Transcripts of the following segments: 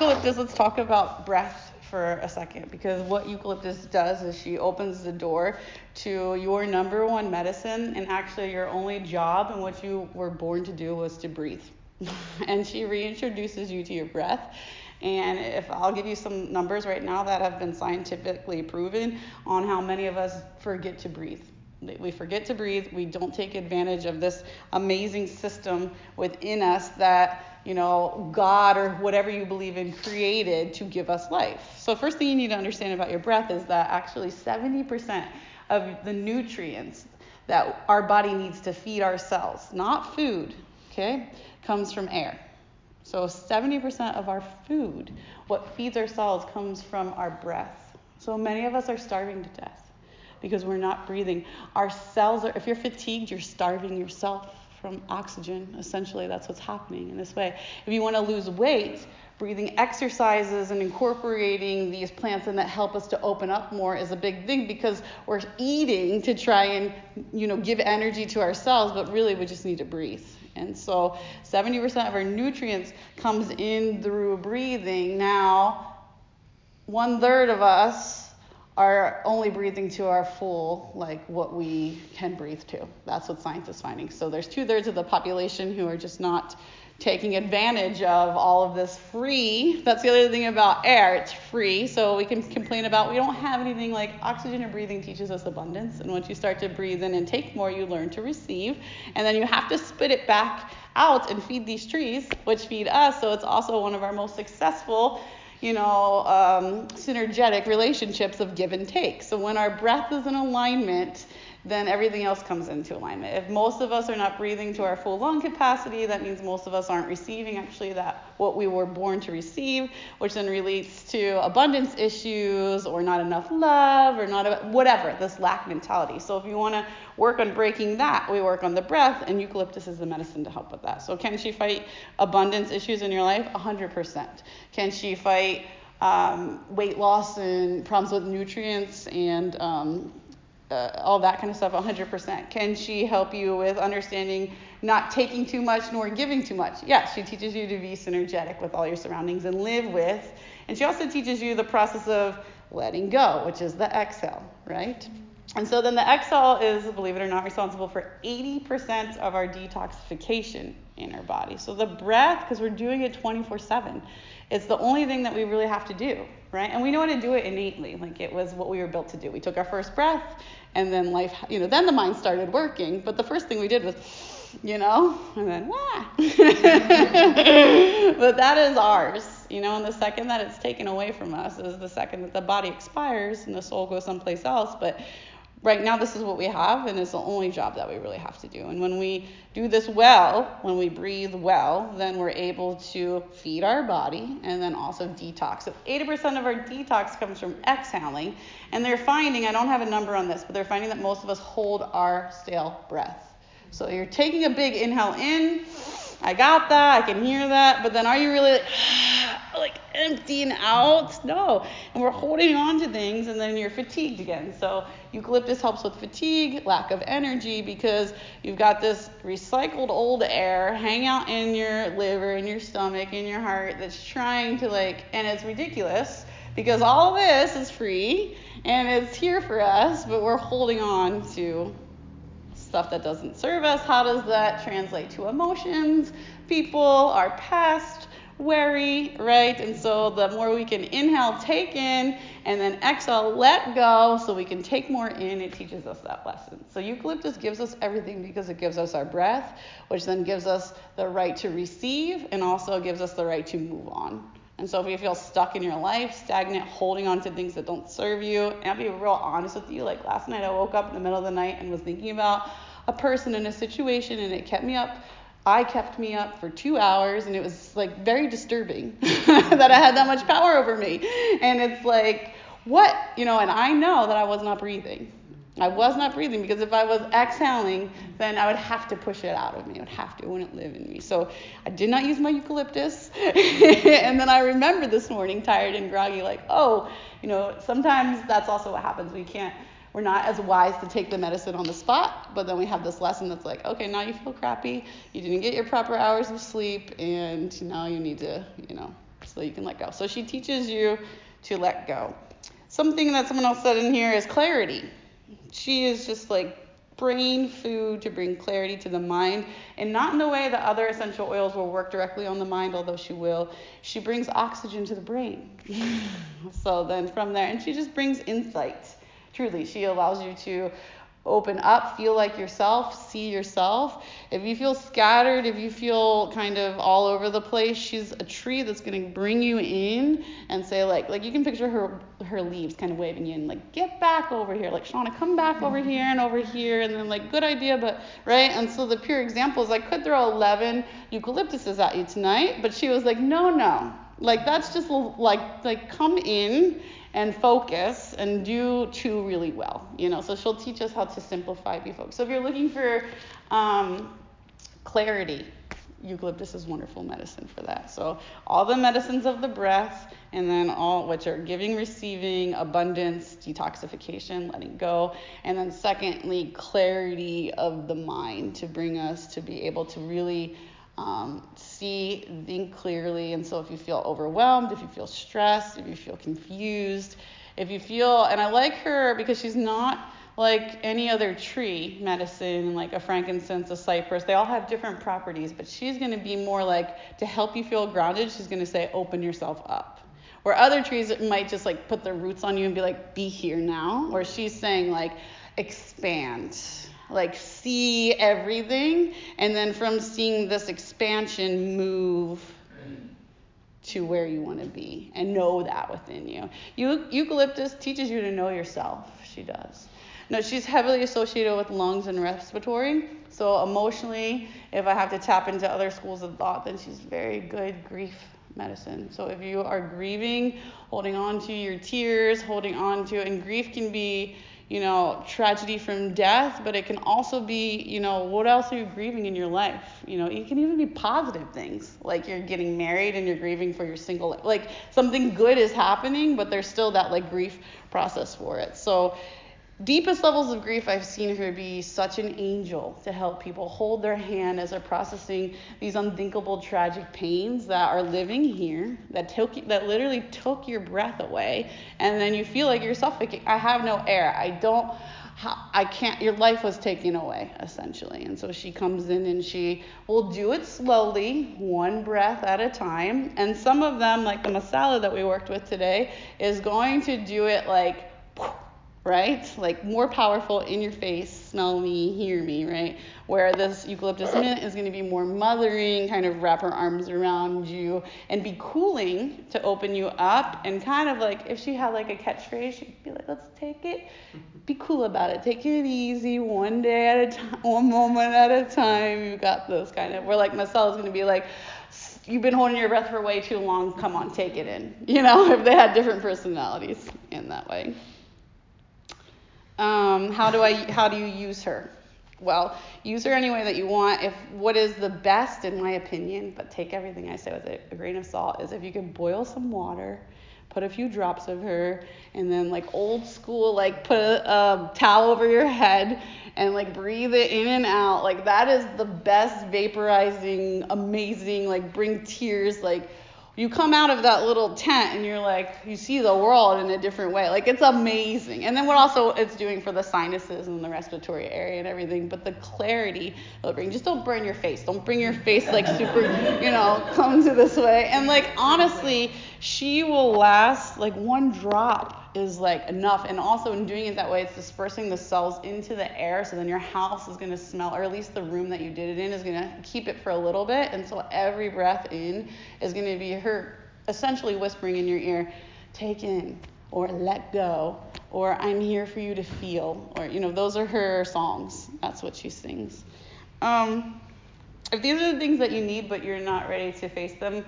eucalyptus, let's talk about breath for a second because what eucalyptus does is she opens the door to your number one medicine and actually your only job and what you were born to do was to breathe. and she reintroduces you to your breath. And if I'll give you some numbers right now that have been scientifically proven on how many of us forget to breathe. We forget to breathe. We don't take advantage of this amazing system within us that you know, God or whatever you believe in created to give us life. So, first thing you need to understand about your breath is that actually 70% of the nutrients that our body needs to feed our cells, not food, okay, comes from air. So, 70% of our food, what feeds our cells, comes from our breath. So, many of us are starving to death because we're not breathing. Our cells are, if you're fatigued, you're starving yourself from oxygen. Essentially, that's what's happening in this way. If you want to lose weight, breathing exercises and incorporating these plants and that help us to open up more is a big thing because we're eating to try and you know give energy to ourselves, but really we just need to breathe. And so 70% of our nutrients comes in through breathing. Now, one third of us are only breathing to our full, like what we can breathe to. That's what science is finding. So there's two thirds of the population who are just not taking advantage of all of this free. That's the other thing about air, it's free. So we can complain about we don't have anything like oxygen or breathing teaches us abundance. And once you start to breathe in and take more, you learn to receive. And then you have to spit it back out and feed these trees, which feed us. So it's also one of our most successful you know, um, synergetic relationships of give and take. So when our breath is in alignment, then everything else comes into alignment. If most of us are not breathing to our full lung capacity, that means most of us aren't receiving actually that what we were born to receive, which then relates to abundance issues or not enough love or not whatever, this lack mentality. So if you want to work on breaking that, we work on the breath, and eucalyptus is the medicine to help with that. So can she fight abundance issues in your life? 100%. Can she fight um, weight loss and problems with nutrients and um, uh, all that kind of stuff 100%. Can she help you with understanding not taking too much nor giving too much? Yes, she teaches you to be synergetic with all your surroundings and live with. And she also teaches you the process of letting go, which is the exhale, right? And so then the exhale is, believe it or not, responsible for 80% of our detoxification in our body. So the breath, because we're doing it 24 7, it's the only thing that we really have to do, right? And we know how to do it innately. Like it was what we were built to do. We took our first breath, and then life, you know, then the mind started working. But the first thing we did was, you know, and then, wah. but that is ours, you know, and the second that it's taken away from us is the second that the body expires and the soul goes someplace else. But right now this is what we have and it's the only job that we really have to do. And when we do this well when we breathe well then we're able to feed our body and then also detox. So 80% of our detox comes from exhaling and they're finding i don't have a number on this but they're finding that most of us hold our stale breath. So you're taking a big inhale in i got that i can hear that but then are you really like like emptying out. No. And we're holding on to things and then you're fatigued again. So eucalyptus helps with fatigue, lack of energy, because you've got this recycled old air hang out in your liver, in your stomach, in your heart that's trying to like, and it's ridiculous because all this is free and it's here for us, but we're holding on to stuff that doesn't serve us. How does that translate to emotions, people, our past? Worry, right? And so the more we can inhale, take in, and then exhale, let go, so we can take more in, it teaches us that lesson. So eucalyptus gives us everything because it gives us our breath, which then gives us the right to receive and also gives us the right to move on. And so if you feel stuck in your life, stagnant, holding on to things that don't serve you, and I'll be real honest with you, like last night I woke up in the middle of the night and was thinking about a person in a situation and it kept me up I kept me up for two hours, and it was like very disturbing that I had that much power over me. And it's like, what? You know, and I know that I was not breathing. I was not breathing because if I was exhaling, then I would have to push it out of me. I would have to. It wouldn't live in me. So I did not use my eucalyptus. and then I remember this morning, tired and groggy, like, oh, you know, sometimes that's also what happens. We can't we're not as wise to take the medicine on the spot, but then we have this lesson that's like, okay, now you feel crappy, you didn't get your proper hours of sleep, and now you need to, you know, so you can let go. So she teaches you to let go. Something that someone else said in here is clarity. She is just like brain food to bring clarity to the mind, and not in the way that other essential oils will work directly on the mind, although she will. She brings oxygen to the brain. so then from there, and she just brings insight. Truly, she allows you to open up, feel like yourself, see yourself. If you feel scattered, if you feel kind of all over the place, she's a tree that's going to bring you in and say like like you can picture her her leaves kind of waving you in like get back over here. Like Shauna, come back over mm-hmm. here and over here and then like good idea, but right? And so the pure example is I could throw 11 eucalyptuses at you tonight, but she was like, "No, no. Like that's just like like come in and focus and do two really well. You know, so she'll teach us how to simplify, be focused. So if you're looking for um, clarity, eucalyptus is wonderful medicine for that. So all the medicines of the breath, and then all which are giving, receiving, abundance, detoxification, letting go, and then secondly, clarity of the mind to bring us to be able to really um, see, think clearly. And so if you feel overwhelmed, if you feel stressed, if you feel confused, if you feel, and I like her because she's not like any other tree medicine, like a frankincense, a cypress, they all have different properties, but she's going to be more like to help you feel grounded, she's going to say, open yourself up. Where other trees might just like put their roots on you and be like, be here now. Or she's saying, like, expand like see everything and then from seeing this expansion move to where you want to be and know that within you. Eucalyptus teaches you to know yourself. She does. No, she's heavily associated with lungs and respiratory. So emotionally, if I have to tap into other schools of thought, then she's very good grief medicine. So if you are grieving, holding on to your tears, holding on to, and grief can be you know, tragedy from death, but it can also be, you know, what else are you grieving in your life? You know, it can even be positive things, like you're getting married and you're grieving for your single life. Like something good is happening, but there's still that like grief process for it. So deepest levels of grief, I've seen her be such an angel to help people hold their hand as they're processing these unthinkable tragic pains that are living here, that took that literally took your breath away, and then you feel like you're suffocating. I have no air. I don't. I can't. Your life was taken away essentially, and so she comes in and she will do it slowly, one breath at a time. And some of them, like the masala that we worked with today, is going to do it like right? Like more powerful in your face, smell me, hear me, right? Where this eucalyptus mint is going to be more mothering, kind of wrap her arms around you and be cooling to open you up and kind of like if she had like a catchphrase, she'd be like, let's take it, be cool about it, take it easy, one day at a time, one moment at a time. You got this kind of. Where like Marcel is going to be like. You've been holding your breath for way too long. Come on, take it in. You know, if they had different personalities in that way. Um, how do I how do you use her? Well, use her any way that you want. If what is the best, in my opinion, but take everything I say with a, a grain of salt, is if you can boil some water, put a few drops of her, and then like old school, like put a, a towel over your head and like breathe it in and out. Like that is the best vaporizing, amazing, like bring tears, like you come out of that little tent and you're like, you see the world in a different way. Like it's amazing. And then what also it's doing for the sinuses and the respiratory area and everything, but the clarity it'll bring. Just don't burn your face. Don't bring your face like super, you know, to this way. And like honestly, she will last like one drop is like enough. And also in doing it that way, it's dispersing the cells into the air. So then your house is going to smell, or at least the room that you did it in is going to keep it for a little bit. And so every breath in is going to be her essentially whispering in your ear, take in or let go or I'm here for you to feel or you know those are her songs. That's what she sings. Um, if these are the things that you need but you're not ready to face them,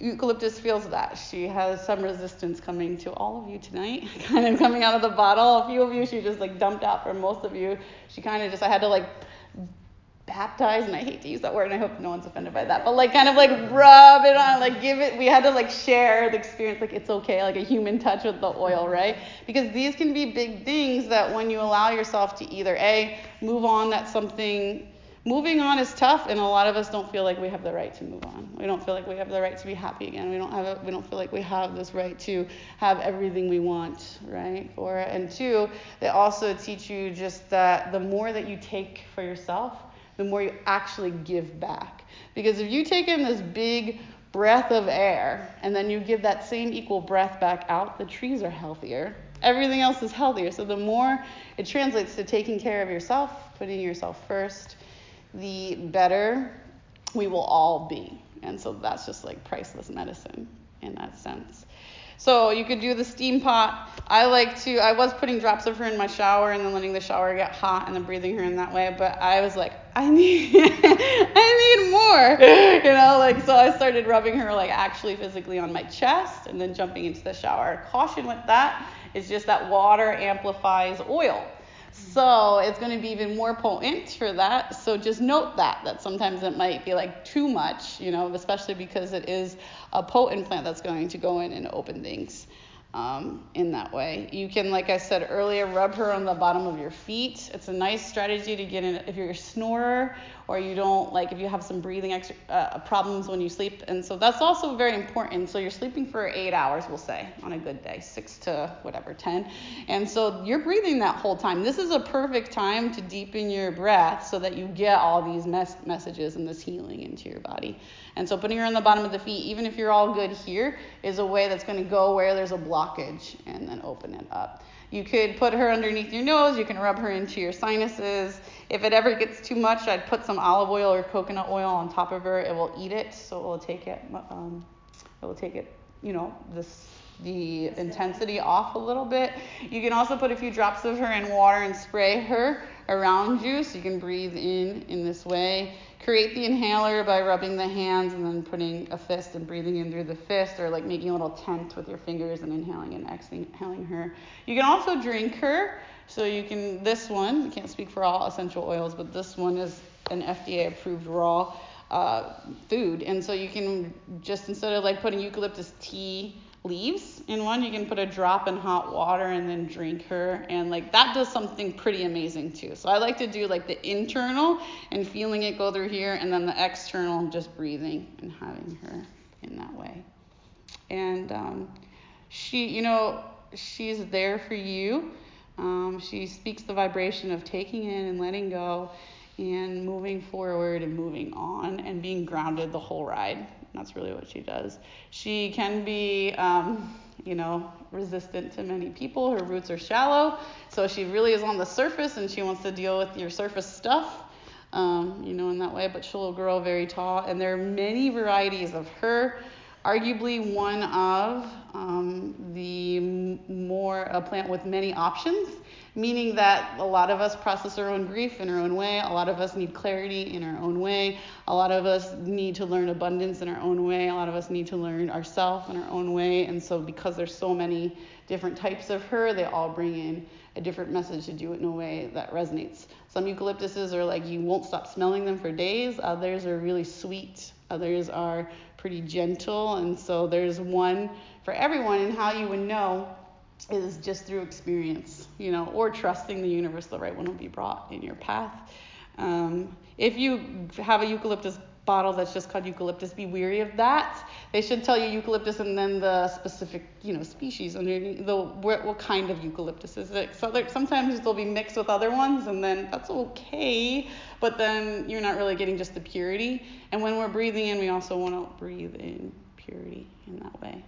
Eucalyptus feels that. She has some resistance coming to all of you tonight, kind of coming out of the bottle. A few of you she just like dumped out for most of you. She kind of just, I had to like baptize, and I hate to use that word, and I hope no one's offended by that, but like kind of like rub it on, like give it, we had to like share the experience, like it's okay, like a human touch with the oil, right? Because these can be big things that when you allow yourself to either A, move on, that's something moving on is tough, and a lot of us don't feel like we have the right to move on. We don't feel like we have the right to be happy again. We don't have a, we don't feel like we have this right to have everything we want, right? Or and two, they also teach you just that the more that you take for yourself, the more you actually give back. Because if you take in this big breath of air and then you give that same equal breath back out, the trees are healthier. Everything else is healthier. So the more it translates to taking care of yourself, putting yourself first, the better we will all be. And so that's just like priceless medicine in that sense. So you could do the steam pot. I like to, I was putting drops of her in my shower and then letting the shower get hot and then breathing her in that way. But I was like, I need, I need more, you know, like, so I started rubbing her like actually physically on my chest and then jumping into the shower. Caution with that is just that water amplifies oil. So it's going to be even more potent for that. So just note that, that sometimes it might be like too much, you know, especially because it is a potent plant that's going to go in and open things um, in that way. You can, like I said earlier, rub her on the bottom of your feet. It's a nice strategy to get in if you're a snorer or you don't like if you have some breathing ex- uh, problems when you sleep. And so that's also very important. So you're sleeping for eight hours, we'll say, on a good day, six to whatever, 10. And so you're breathing that whole time. This is a perfect time to deepen your breath so that you get all these mes- messages and this healing into your body. And so putting her on the bottom of the feet, even if you're all good here, is a way that's going to go where there's a blockage and then open it up. You could put her underneath your nose. You can rub her into your sinuses. If it ever gets too much, I'd put some olive oil or coconut oil on top of her. It will eat it, so it will take it. Um, it will take it. You know, this the intensity off a little bit. You can also put a few drops of her in water and spray her around you, so you can breathe in in this way. Create the inhaler by rubbing the hands and then putting a fist and breathing in through the fist, or like making a little tent with your fingers and inhaling and exhaling her. You can also drink her. So you can, this one, I can't speak for all essential oils, but this one is an FDA approved raw uh, food. And so you can just, instead of like putting eucalyptus tea leaves in one, you can put a drop in hot water and then drink her. And like that does something pretty amazing too. So I like to do like the internal and feeling it go through here, and then the external, just breathing and having her in that way. And um, she, you know, she's there for you. Um, she speaks the vibration of taking in and letting go and moving forward and moving on and being grounded the whole ride. That's really what she does. She can be, um, you know, resistant to many people. Her roots are shallow, so she really is on the surface and she wants to deal with your surface stuff, um, you know, in that way. But she'll grow very tall, and there are many varieties of her. Arguably, one of um, the more a plant with many options meaning that a lot of us process our own grief in our own way. A lot of us need clarity in our own way. A lot of us need to learn abundance in our own way. A lot of us need to learn ourselves in our own way. And so, because there's so many different types of her, they all bring in a different message to do it in a way that resonates. Some eucalyptuses are like you won't stop smelling them for days. Others are really sweet. Others are pretty gentle. And so, there's one for everyone. And how you would know is just through experience, you know, or trusting the universe the right one will be brought in your path. Um, if you have a eucalyptus bottle that's just called eucalyptus, be weary of that. They should tell you eucalyptus and then the specific, you know, species underneath the what, what kind of eucalyptus is it. So sometimes they'll be mixed with other ones, and then that's okay. But then you're not really getting just the purity. And when we're breathing in, we also want to breathe in purity in that way.